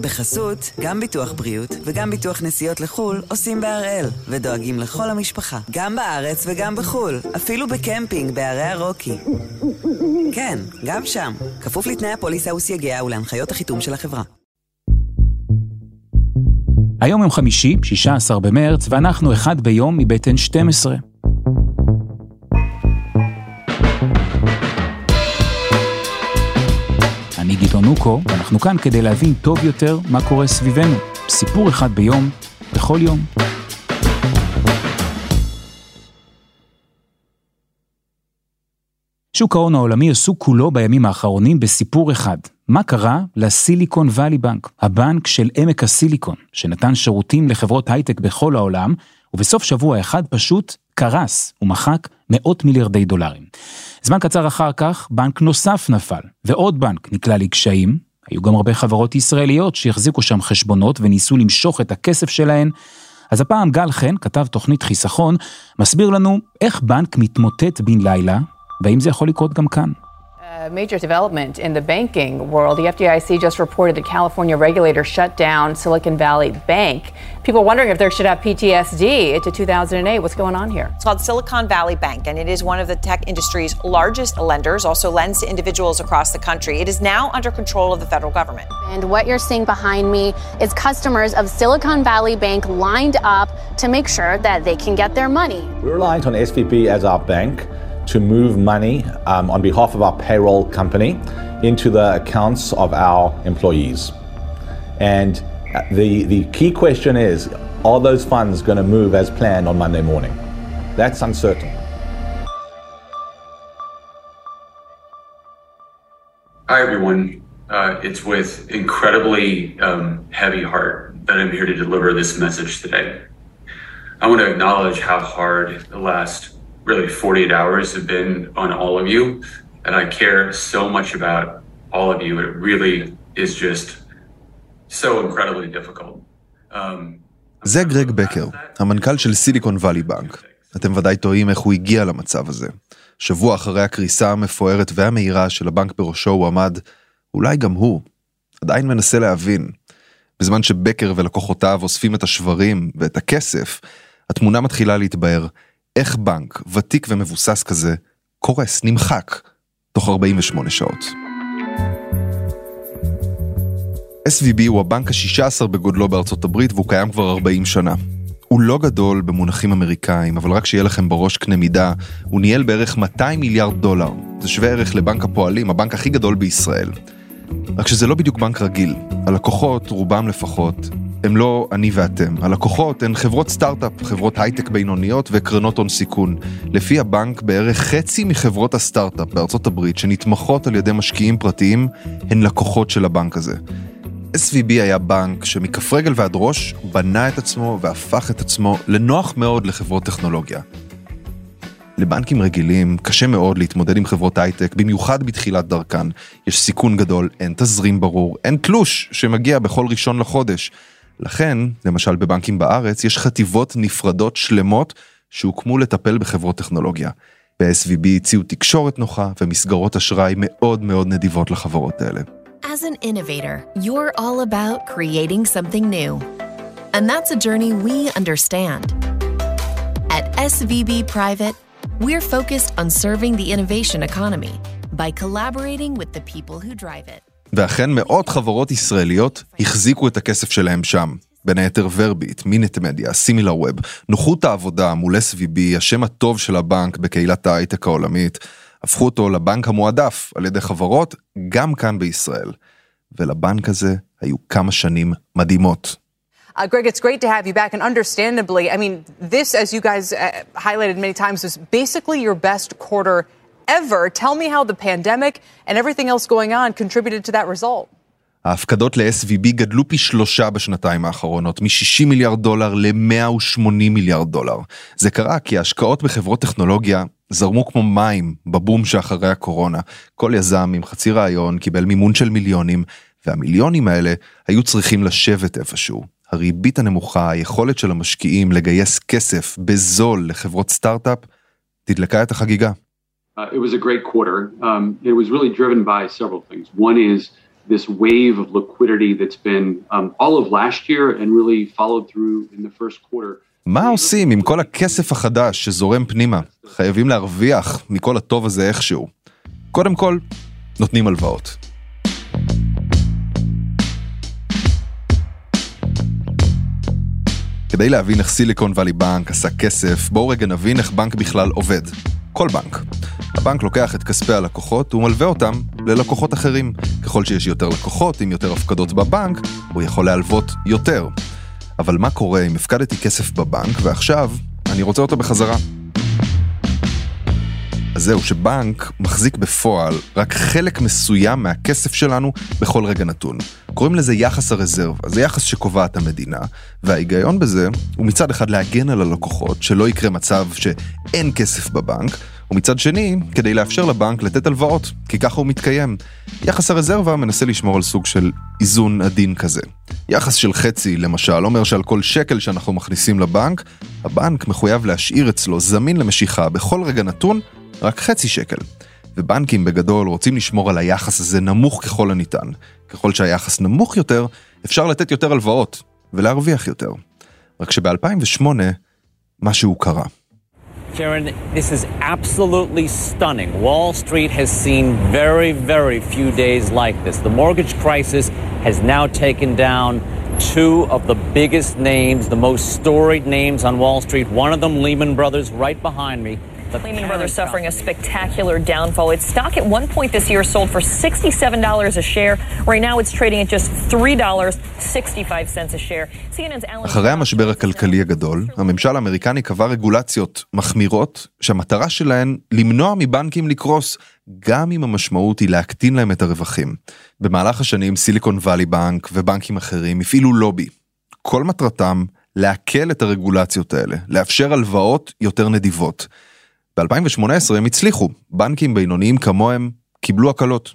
בחסות, גם ביטוח בריאות וגם ביטוח נסיעות לחו"ל עושים בהראל, ודואגים לכל המשפחה, גם בארץ וגם בחו"ל, אפילו בקמפינג בערי הרוקי. כן, גם שם, כפוף לתנאי הפוליסה וסייגיה ולהנחיות החיתום של החברה. היום יום חמישי, 16 במרץ, ואנחנו אחד ביום מבית N12. אני גדעון נוקו, ואנחנו כאן כדי להבין טוב יותר מה קורה סביבנו. סיפור אחד ביום, בכל יום. שוק ההון העולמי עסוק כולו בימים האחרונים בסיפור אחד. מה קרה לסיליקון וואלי בנק, הבנק של עמק הסיליקון, שנתן שירותים לחברות הייטק בכל העולם, ובסוף שבוע אחד פשוט קרס ומחק מאות מיליארדי דולרים. זמן קצר אחר כך, בנק נוסף נפל, ועוד בנק נקלע לקשיים. היו גם הרבה חברות ישראליות שהחזיקו שם חשבונות וניסו למשוך את הכסף שלהן. אז הפעם גל חן, כתב תוכנית חיסכון, מסביר לנו איך בנק מתמוטט בן לילה, והאם זה יכול לקרות גם כאן. A major development in the banking world. The FDIC just reported that California regulators shut down Silicon Valley Bank. People wondering if they should have PTSD into 2008. What's going on here? It's called Silicon Valley Bank, and it is one of the tech industry's largest lenders, also lends to individuals across the country. It is now under control of the federal government. And what you're seeing behind me is customers of Silicon Valley Bank lined up to make sure that they can get their money. We're reliant on SVB as our bank to move money um, on behalf of our payroll company into the accounts of our employees. And the, the key question is are those funds going to move as planned on Monday morning? That's uncertain. Hi, everyone. Uh, it's with incredibly um, heavy heart that I'm here to deliver this message today. I want to acknowledge how hard the last really 48 hours have been on all of you, and I care so much about all of you. It really is just so incredibly difficult. Um, זה גרג בקר, המנכ"ל של סיליקון וואלי בנק. אתם ודאי תוהים איך הוא הגיע למצב הזה. שבוע אחרי הקריסה המפוארת והמהירה של הבנק בראשו הוא עמד, אולי גם הוא, עדיין מנסה להבין. בזמן שבקר ולקוחותיו אוספים את השברים ואת הכסף, התמונה מתחילה להתבהר. איך בנק ותיק ומבוסס כזה קורס, נמחק, תוך 48 שעות. SVB הוא הבנק ה-16 בגודלו בארצות הברית והוא קיים כבר 40 שנה. הוא לא גדול במונחים אמריקאים, אבל רק שיהיה לכם בראש קנה מידה, הוא ניהל בערך 200 מיליארד דולר. זה שווה ערך לבנק הפועלים, הבנק הכי גדול בישראל. רק שזה לא בדיוק בנק רגיל. הלקוחות, רובם לפחות, הם לא אני ואתם. הלקוחות הן חברות סטארט-אפ, חברות הייטק בינוניות וקרנות הון סיכון. לפי הבנק, בערך חצי מחברות הסטארט-אפ בארצות הברית שנתמכות על ידי משקיעים פרטיים, הן לקוחות של הבנק הזה. SVB היה בנק שמכף רגל ועד ראש בנה את עצמו והפך את עצמו לנוח מאוד לחברות טכנולוגיה. לבנקים רגילים קשה מאוד להתמודד עם חברות הייטק, במיוחד בתחילת דרכן. יש סיכון גדול, אין תזרים ברור, אין תלוש שמגיע בכל ראשון לחודש. לכן, למשל בבנקים בארץ, יש חטיבות נפרדות שלמות שהוקמו לטפל בחברות טכנולוגיה. ב-SVB הציעו תקשורת נוחה ומסגרות אשראי מאוד מאוד נדיבות לחברות האלה. As an innovator, you're all about creating something new. And that's a journey we understand. At SVB Private, we're focused on serving the innovation economy by collaborating with the people who drive it. ואכן מאות חברות ישראליות החזיקו את הכסף שלהם שם. בין היתר ורביט, מינט מדיה, סימילר ווב, נוחות העבודה מול SVB, השם הטוב של הבנק בקהילת ההייטק העולמית, הפכו אותו לבנק המועדף על ידי חברות, גם כאן בישראל. ולבנק הזה היו כמה שנים מדהימות. Uh, Greg, it's great to have you back, and understandably, I mean, this, as you guys uh, highlighted many times, is basically your best quarter ever. Tell me how the pandemic and everything else going on contributed to that result. ההפקדות ל-SVB גדלו פי שלושה בשנתיים האחרונות, מ-60 מיליארד דולר ל-180 מיליארד דולר. זה קרה כי ההשקעות בחברות טכנולוגיה זרמו כמו מים בבום שאחרי הקורונה. כל יזם עם חצי רעיון קיבל מימון של מיליונים, והמיליונים האלה היו צריכים לשבת איפשהו. הריבית הנמוכה, היכולת של המשקיעים לגייס כסף בזול לחברות סטארט-אפ, תדלקה את החגיגה. Uh, it was a great quarter. Um, it was really driven by several things. One is this wave of liquidity that's been um, all of last year and really followed through in the first quarter. מה עושים עם כל הכסף החדש שזורם פנימה? חייבים להרוויח מכל הטוב הזה איכשהו. קודם כל, נותנים הלוואות. כדי להבין איך סיליקון וואלי בנק עשה כסף, בואו רגע נבין איך בנק בכלל עובד. כל בנק. הבנק לוקח את כספי הלקוחות ומלווה אותם ללקוחות אחרים. ככל שיש יותר לקוחות עם יותר הפקדות בבנק, הוא יכול להלוות יותר. אבל מה קורה אם הפקדתי כסף בבנק ועכשיו אני רוצה אותו בחזרה? אז זהו, שבנק מחזיק בפועל רק חלק מסוים מהכסף שלנו בכל רגע נתון. קוראים לזה יחס הרזרבה, זה יחס שקובעת המדינה, וההיגיון בזה הוא מצד אחד להגן על הלקוחות, שלא יקרה מצב שאין כסף בבנק, ומצד שני, כדי לאפשר לבנק לתת הלוואות, כי ככה הוא מתקיים. יחס הרזרבה מנסה לשמור על סוג של איזון עדין כזה. יחס של חצי, למשל, אומר שעל כל שקל שאנחנו מכניסים לבנק, הבנק מחויב להשאיר אצלו זמין למשיכה בכל רגע נתון רק חצי שקל. ובנקים בגדול רוצים לשמור על היחס הזה נמוך ככל הניתן. ככל שהיחס נמוך יותר, אפשר לתת יותר הלוואות ולהרוויח יותר. רק שב-2008 משהו קרה. Karen, this is absolutely stunning. Wall Street has seen very, very few days like this. The mortgage crisis has now taken down two of the biggest names, the most storied names on Wall Street. One of them, Lehman Brothers, right behind me. Lehman Brothers suffering a spectacular downfall. Its stock at one point this year sold for $67 a share. Right now it's trading at just $3.65 a share. CNN's Alan... אחרי המשבר הכלכלי הגדול, הממשל האמריקני קבע רגולציות מחמירות, שהמטרה שלהן למנוע מבנקים לקרוס, גם אם המשמעות היא להקטין להם את הרווחים. במהלך השנים סיליקון וואלי בנק ובנקים אחרים הפעילו לובי. כל מטרתם להקל את הרגולציות האלה, לאפשר הלוואות יותר נדיבות. ב-2018 הם הצליחו, בנקים בינוניים כמוהם קיבלו הקלות.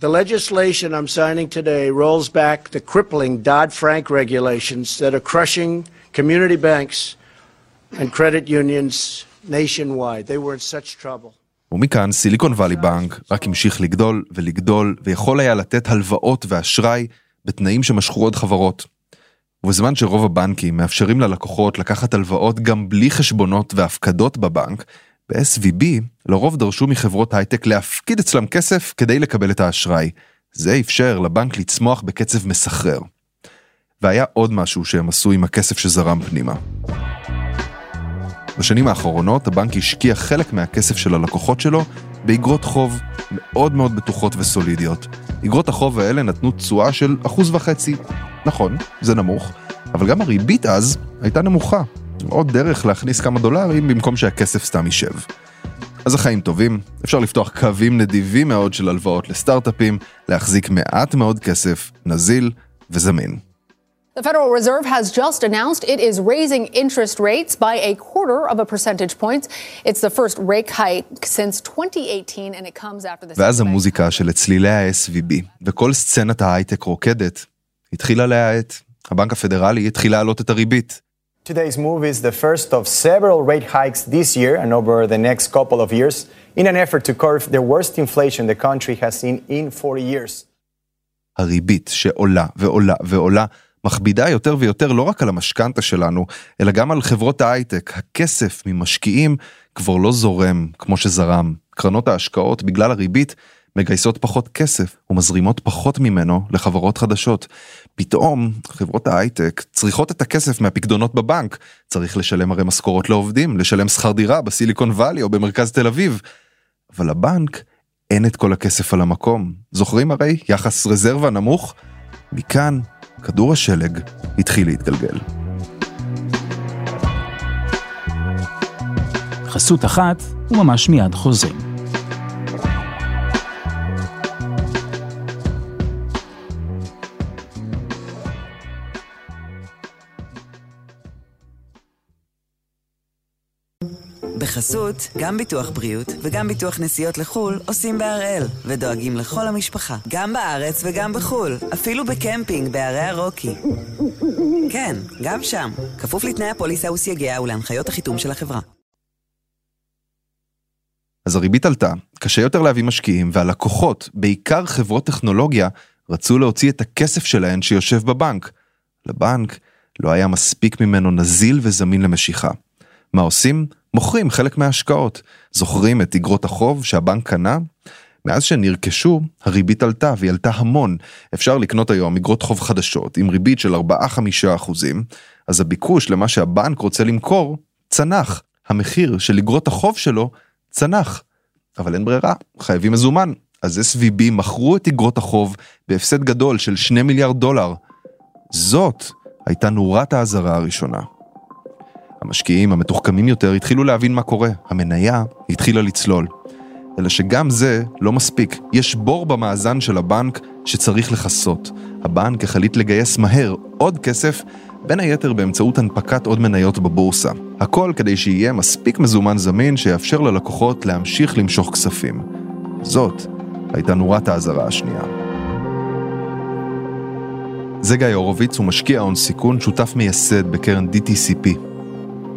The legislation I'm signing today rolls back the crippling Dodd-Frank regulations that are crushing community banks and credit unions nationwide. They were in such trouble. ומכאן סיליקון וואלי בנק רק המשיך לגדול ולגדול ויכול היה לתת הלוואות ואשראי בתנאים שמשכו עוד חברות. ובזמן שרוב הבנקים מאפשרים ללקוחות לקחת הלוואות גם בלי חשבונות והפקדות בבנק, ב-SVB לרוב דרשו מחברות הייטק להפקיד אצלם כסף כדי לקבל את האשראי. זה אפשר לבנק לצמוח בקצב מסחרר. והיה עוד משהו שהם עשו עם הכסף שזרם פנימה. בשנים האחרונות הבנק השקיע חלק מהכסף של הלקוחות שלו באגרות חוב מאוד מאוד בטוחות וסולידיות. אגרות החוב האלה נתנו תשואה של אחוז וחצי. נכון, זה נמוך, אבל גם הריבית אז הייתה נמוכה. עוד דרך להכניס כמה דולרים במקום שהכסף סתם יישב. אז החיים טובים, אפשר לפתוח קווים נדיבים מאוד של הלוואות לסטארט-אפים, להחזיק מעט מאוד כסף, נזיל וזמין. The Federal Reserve has just announced it is raising interest rates by a quarter of a percentage point. It's the first rate hike since 2018 and it comes after the... ואז המוזיקה של צלילי ה-SVB וכל סצנת ההייטק רוקדת התחילה להאט. הבנק הפדרלי התחיל להעלות את הריבית. Today's move is the first of several rate hikes this year and over the next couple of years in an effort to curb the worst inflation the country has seen in 40 years. הריבית שעולה ועולה ועולה מכבידה יותר ויותר לא רק על המשכנתה שלנו, אלא גם על חברות ההייטק. הכסף ממשקיעים כבר לא זורם כמו שזרם. קרנות ההשקעות, בגלל הריבית, מגייסות פחות כסף ומזרימות פחות ממנו לחברות חדשות. פתאום חברות ההייטק צריכות את הכסף מהפקדונות בבנק. צריך לשלם הרי משכורות לעובדים, לשלם שכר דירה בסיליקון וואלי או במרכז תל אביב. אבל לבנק אין את כל הכסף על המקום. זוכרים הרי יחס רזרבה נמוך? מכאן כדור השלג התחיל להתגלגל. חסות אחת, וממש מיד חוזרים. בחסות, גם ביטוח בריאות וגם ביטוח נסיעות לחו"ל עושים בהראל, ודואגים לכל המשפחה, גם בארץ וגם בחו"ל, אפילו בקמפינג בערי הרוקי. כן, גם שם, כפוף לתנאי הפוליסה וסייגיה ולהנחיות החיתום של החברה. אז הריבית עלתה, קשה יותר להביא משקיעים, והלקוחות, בעיקר חברות טכנולוגיה, רצו להוציא את הכסף שלהן שיושב בבנק. לבנק לא היה מספיק ממנו נזיל וזמין למשיכה. מה עושים? מוכרים חלק מההשקעות. זוכרים את אגרות החוב שהבנק קנה? מאז שנרכשו, הריבית עלתה והיא עלתה המון. אפשר לקנות היום אגרות חוב חדשות עם ריבית של 4-5 אחוזים, אז הביקוש למה שהבנק רוצה למכור צנח. המחיר של אגרות החוב שלו צנח. אבל אין ברירה, חייבים מזומן. אז SVB מכרו את אגרות החוב בהפסד גדול של 2 מיליארד דולר. זאת הייתה נורת האזהרה הראשונה. המשקיעים המתוחכמים יותר התחילו להבין מה קורה, המניה התחילה לצלול. אלא שגם זה לא מספיק, יש בור במאזן של הבנק שצריך לכסות. הבנק החליט לגייס מהר עוד כסף, בין היתר באמצעות הנפקת עוד מניות בבורסה. הכל כדי שיהיה מספיק מזומן זמין שיאפשר ללקוחות להמשיך למשוך כספים. זאת הייתה נורת האזהרה השנייה. זה גיא הורוביץ, הוא משקיע הון סיכון, שותף מייסד בקרן DTCP.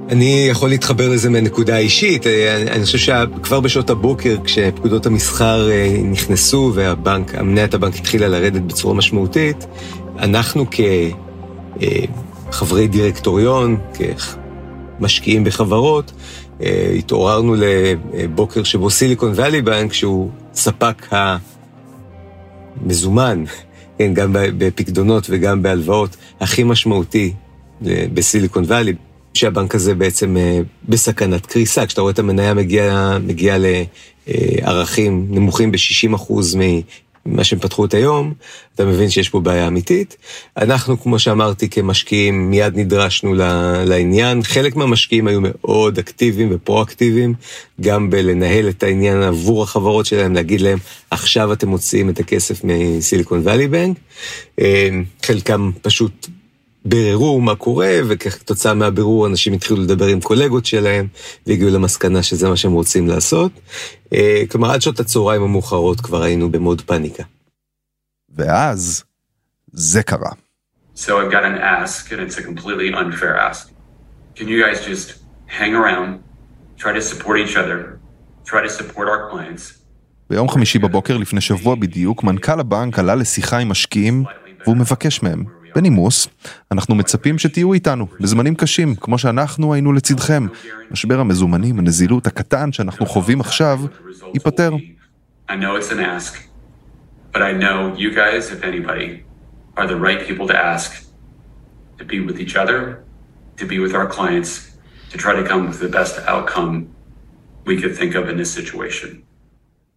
אני יכול להתחבר לזה מנקודה אישית. אני, אני חושב שכבר בשעות הבוקר, כשפקודות המסחר אה, נכנסו והבנק, המניית הבנק התחילה לרדת בצורה משמעותית, אנחנו כחברי אה, דירקטוריון, כמשקיעים בחברות, אה, התעוררנו לבוקר שבו סיליקון ואלי בנק, שהוא ספק המזומן, כן, גם בפקדונות וגם בהלוואות, הכי משמעותי בסיליקון ואלי, שהבנק הזה בעצם אה, בסכנת קריסה. כשאתה רואה את המניה מגיעה מגיע לערכים נמוכים ב-60% ממה שהם פתחו את היום, אתה מבין שיש פה בעיה אמיתית. אנחנו, כמו שאמרתי, כמשקיעים, מיד נדרשנו לעניין. חלק מהמשקיעים היו מאוד אקטיביים ופרו-אקטיביים, גם בלנהל את העניין עבור החברות שלהם, להגיד להם, עכשיו אתם מוציאים את הכסף מסיליקון ואלי בנק. אה, חלקם פשוט ביררו מה קורה, וכתוצאה מהבירור אנשים התחילו לדבר עם קולגות שלהם, והגיעו למסקנה שזה מה שהם רוצים לעשות. אה, כלומר, עד שעות הצהריים המאוחרות כבר היינו במוד פאניקה. ואז, זה קרה. So I've got an ask, and it's a completely unfair ask. Can you guys just hang around, try to support each other, try to support our clients? ביום חמישי בבוקר לפני שבוע בדיוק, מנכ"ל הבנק עלה לשיחה עם משקיעים, והוא מבקש מהם, בנימוס, אנחנו מצפים שתהיו איתנו בזמנים קשים, כמו שאנחנו היינו לצדכם. משבר המזומנים, הנזילות הקטן שאנחנו חווים עכשיו, ייפתר.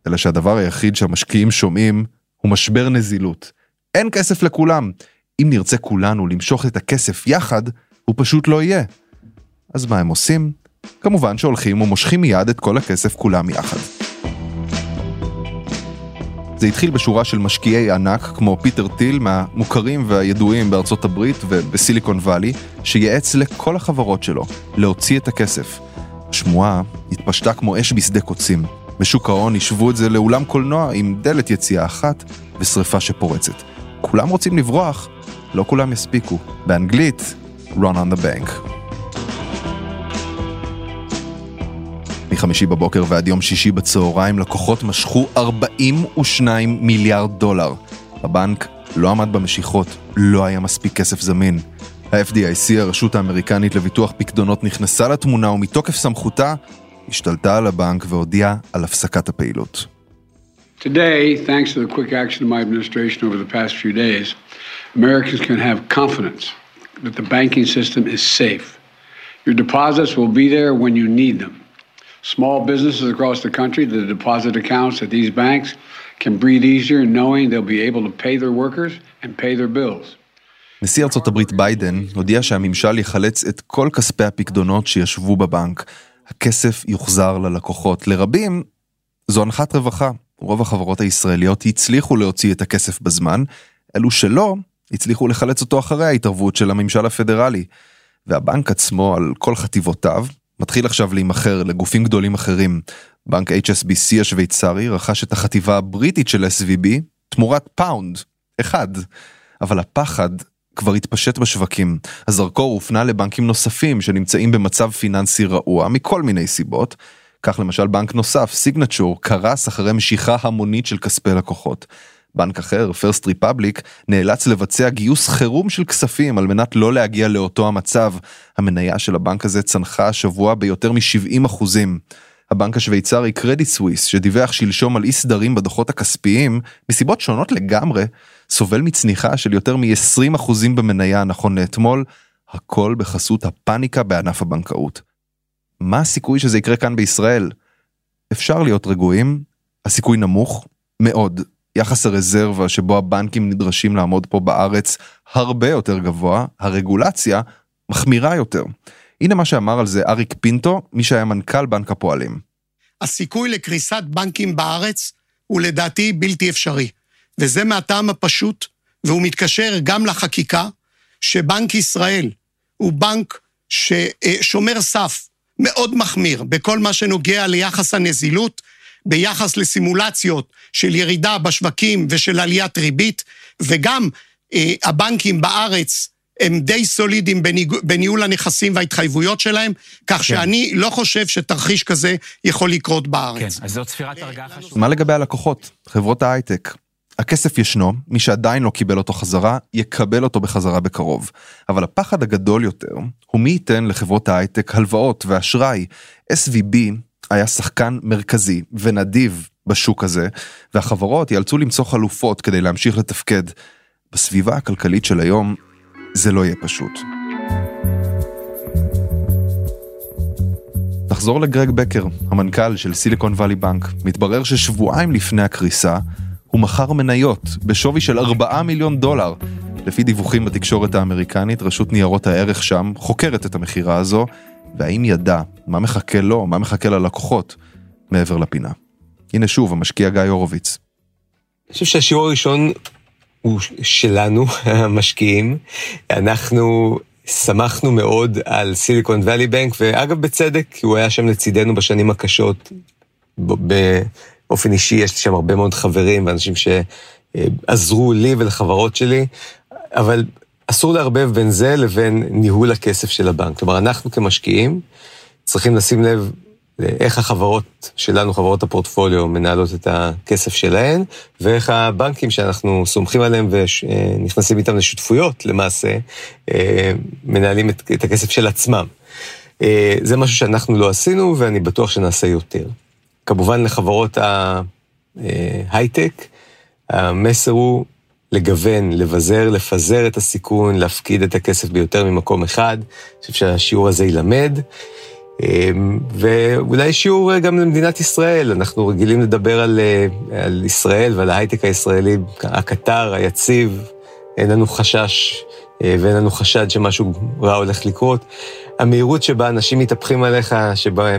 אלא שהדבר היחיד שהמשקיעים שומעים הוא משבר נזילות. אין כסף לכולם. אם נרצה כולנו למשוך את הכסף יחד, הוא פשוט לא יהיה. אז מה הם עושים? כמובן שהולכים ומושכים מיד את כל הכסף כולם יחד. זה התחיל בשורה של משקיעי ענק כמו פיטר טיל מהמוכרים והידועים בארצות הברית ובסיליקון וואלי, שייעץ לכל החברות שלו להוציא את הכסף. השמועה התפשטה כמו אש בשדה קוצים. בשוק ההון השוו את זה לאולם קולנוע עם דלת יציאה אחת ושריפה שפורצת. כולם רוצים לברוח, לא כולם יספיקו. באנגלית, run on the bank. מחמישי בבוקר ועד יום שישי בצהריים לקוחות משכו 42 מיליארד דולר. הבנק לא עמד במשיכות, לא היה מספיק כסף זמין. ה-FDIC, הרשות האמריקנית לביטוח פקדונות, נכנסה לתמונה ומתוקף סמכותה השתלטה על הבנק והודיעה על הפסקת הפעילות. Today, thanks to the quick action of my administration over the past few days, Americans can have confidence that the banking system is safe. Your deposits will be there when you need them. Small businesses across the country, the deposit accounts at these banks can breathe easier knowing they'll be able to pay their workers and pay their bills. נשיא ארצות הברית ביידן הודיע שהממשל יחלץ את כל כספי הפקדונות שישבו בבנק. הכסף יוחזר ללקוחות. לרבים זו הנחת רווחה. רוב החברות הישראליות הצליחו להוציא את הכסף בזמן, אלו שלא, הצליחו לחלץ אותו אחרי ההתערבות של הממשל הפדרלי. והבנק עצמו, על כל חטיבותיו, מתחיל עכשיו להימכר לגופים גדולים אחרים. בנק HSBC השוויצרי רכש את החטיבה הבריטית של SVB תמורת פאונד, אחד. אבל הפחד כבר התפשט בשווקים. הזרקור הופנה לבנקים נוספים שנמצאים במצב פיננסי רעוע מכל מיני סיבות. כך למשל בנק נוסף, Signature, קרס אחרי משיכה המונית של כספי לקוחות. בנק אחר, First Republic, נאלץ לבצע גיוס חירום של כספים על מנת לא להגיע לאותו המצב. המניה של הבנק הזה צנחה השבוע ביותר מ-70 אחוזים. הבנק השוויצרי קרדיט סוויס, שדיווח שלשום על אי סדרים בדוחות הכספיים, מסיבות שונות לגמרי, סובל מצניחה של יותר מ-20 אחוזים במניה נכון לאתמול, הכל בחסות הפאניקה בענף הבנקאות. מה הסיכוי שזה יקרה כאן בישראל? אפשר להיות רגועים, הסיכוי נמוך מאוד. יחס הרזרבה שבו הבנקים נדרשים לעמוד פה בארץ הרבה יותר גבוה, הרגולציה מחמירה יותר. הנה מה שאמר על זה אריק פינטו, מי שהיה מנכ"ל בנק הפועלים. הסיכוי לקריסת בנקים בארץ הוא לדעתי בלתי אפשרי. וזה מהטעם הפשוט, והוא מתקשר גם לחקיקה, שבנק ישראל הוא בנק ששומר סף מאוד מחמיר בכל מה שנוגע ליחס הנזילות, ביחס לסימולציות של ירידה בשווקים ושל עליית ריבית, וגם אה, הבנקים בארץ הם די סולידיים בניהול הנכסים וההתחייבויות שלהם, כך כן. שאני לא חושב שתרחיש כזה יכול לקרות בארץ. כן, אז זאת ספירת הרגעה חשובה. מה לגבי הלקוחות, חברות ההייטק? הכסף ישנו, מי שעדיין לא קיבל אותו חזרה, יקבל אותו בחזרה בקרוב. אבל הפחד הגדול יותר, הוא מי ייתן לחברות ההייטק הלוואות ואשראי. SVB היה שחקן מרכזי ונדיב בשוק הזה, והחברות ייאלצו למצוא חלופות כדי להמשיך לתפקד. בסביבה הכלכלית של היום, זה לא יהיה פשוט. נחזור לגרג בקר, המנכ"ל של סיליקון וואלי בנק. מתברר ששבועיים לפני הקריסה, הוא מכר מניות בשווי של 4 מיליון דולר. לפי דיווחים בתקשורת האמריקנית, רשות ניירות הערך שם חוקרת את המכירה הזו, והאם ידע מה מחכה לו, מה מחכה ללקוחות, מעבר לפינה. הנה שוב, המשקיע גיא הורוביץ. אני חושב שהשיעור הראשון הוא שלנו, המשקיעים. אנחנו שמחנו מאוד על סיליקון ואלי בנק, ואגב בצדק, כי הוא היה שם לצידנו בשנים הקשות. באופן אישי יש לי שם הרבה מאוד חברים ואנשים שעזרו לי ולחברות שלי, אבל אסור לערבב בין זה לבין ניהול הכסף של הבנק. כלומר, אנחנו כמשקיעים צריכים לשים לב איך החברות שלנו, חברות הפורטפוליו, מנהלות את הכסף שלהן, ואיך הבנקים שאנחנו סומכים עליהם ונכנסים איתם לשותפויות, למעשה, אה, מנהלים את הכסף של עצמם. אה, זה משהו שאנחנו לא עשינו, ואני בטוח שנעשה יותר. כמובן לחברות ההייטק, המסר הוא לגוון, לבזר, לפזר את הסיכון, להפקיד את הכסף ביותר ממקום אחד. אני חושב שהשיעור הזה יילמד. ואולי שיעור גם למדינת ישראל, אנחנו רגילים לדבר על, על ישראל ועל ההייטק הישראלי, הקטר, היציב, אין לנו חשש ואין לנו חשד שמשהו רע הולך לקרות. המהירות שבה אנשים מתהפכים עליך, שבה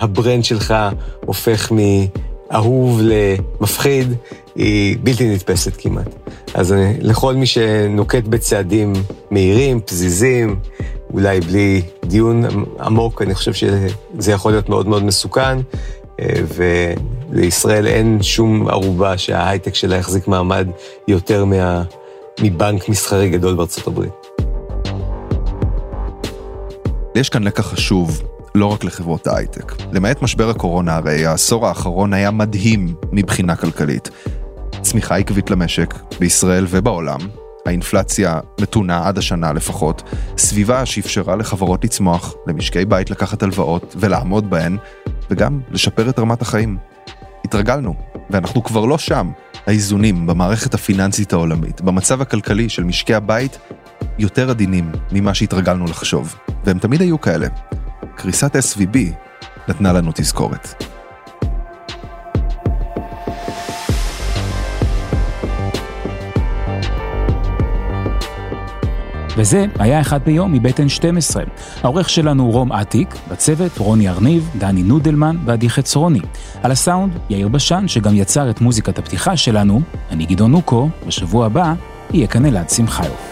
ה brand שלך הופך מאהוב למפחיד, היא בלתי נתפסת כמעט. אז לכל מי שנוקט בצעדים מהירים, פזיזים, אולי בלי דיון עמוק, אני חושב שזה יכול להיות מאוד מאוד מסוכן, ולישראל אין שום ערובה שההייטק שלה יחזיק מעמד יותר מה, מבנק מסחרי גדול בארצות הברית. יש כאן לקח חשוב, לא רק לחברות ההייטק. למעט משבר הקורונה, הרי העשור האחרון היה מדהים מבחינה כלכלית. צמיחה עקבית למשק, בישראל ובעולם, האינפלציה מתונה עד השנה לפחות, סביבה שאפשרה לחברות לצמוח, למשקי בית לקחת הלוואות ולעמוד בהן, וגם לשפר את רמת החיים. התרגלנו, ואנחנו כבר לא שם. האיזונים במערכת הפיננסית העולמית, במצב הכלכלי של משקי הבית, יותר עדינים ממה שהתרגלנו לחשוב, והם תמיד היו כאלה. קריסת SVB נתנה לנו תזכורת. וזה היה אחד ביום מבית N12. העורך שלנו הוא רום אטיק, בצוות רוני ארניב, דני נודלמן ועדי חצרוני. על הסאונד, יאיר בשן, שגם יצר את מוזיקת הפתיחה שלנו, אני גדעון נוקו, בשבוע הבא יהיה כאן אלעד שמחיוף.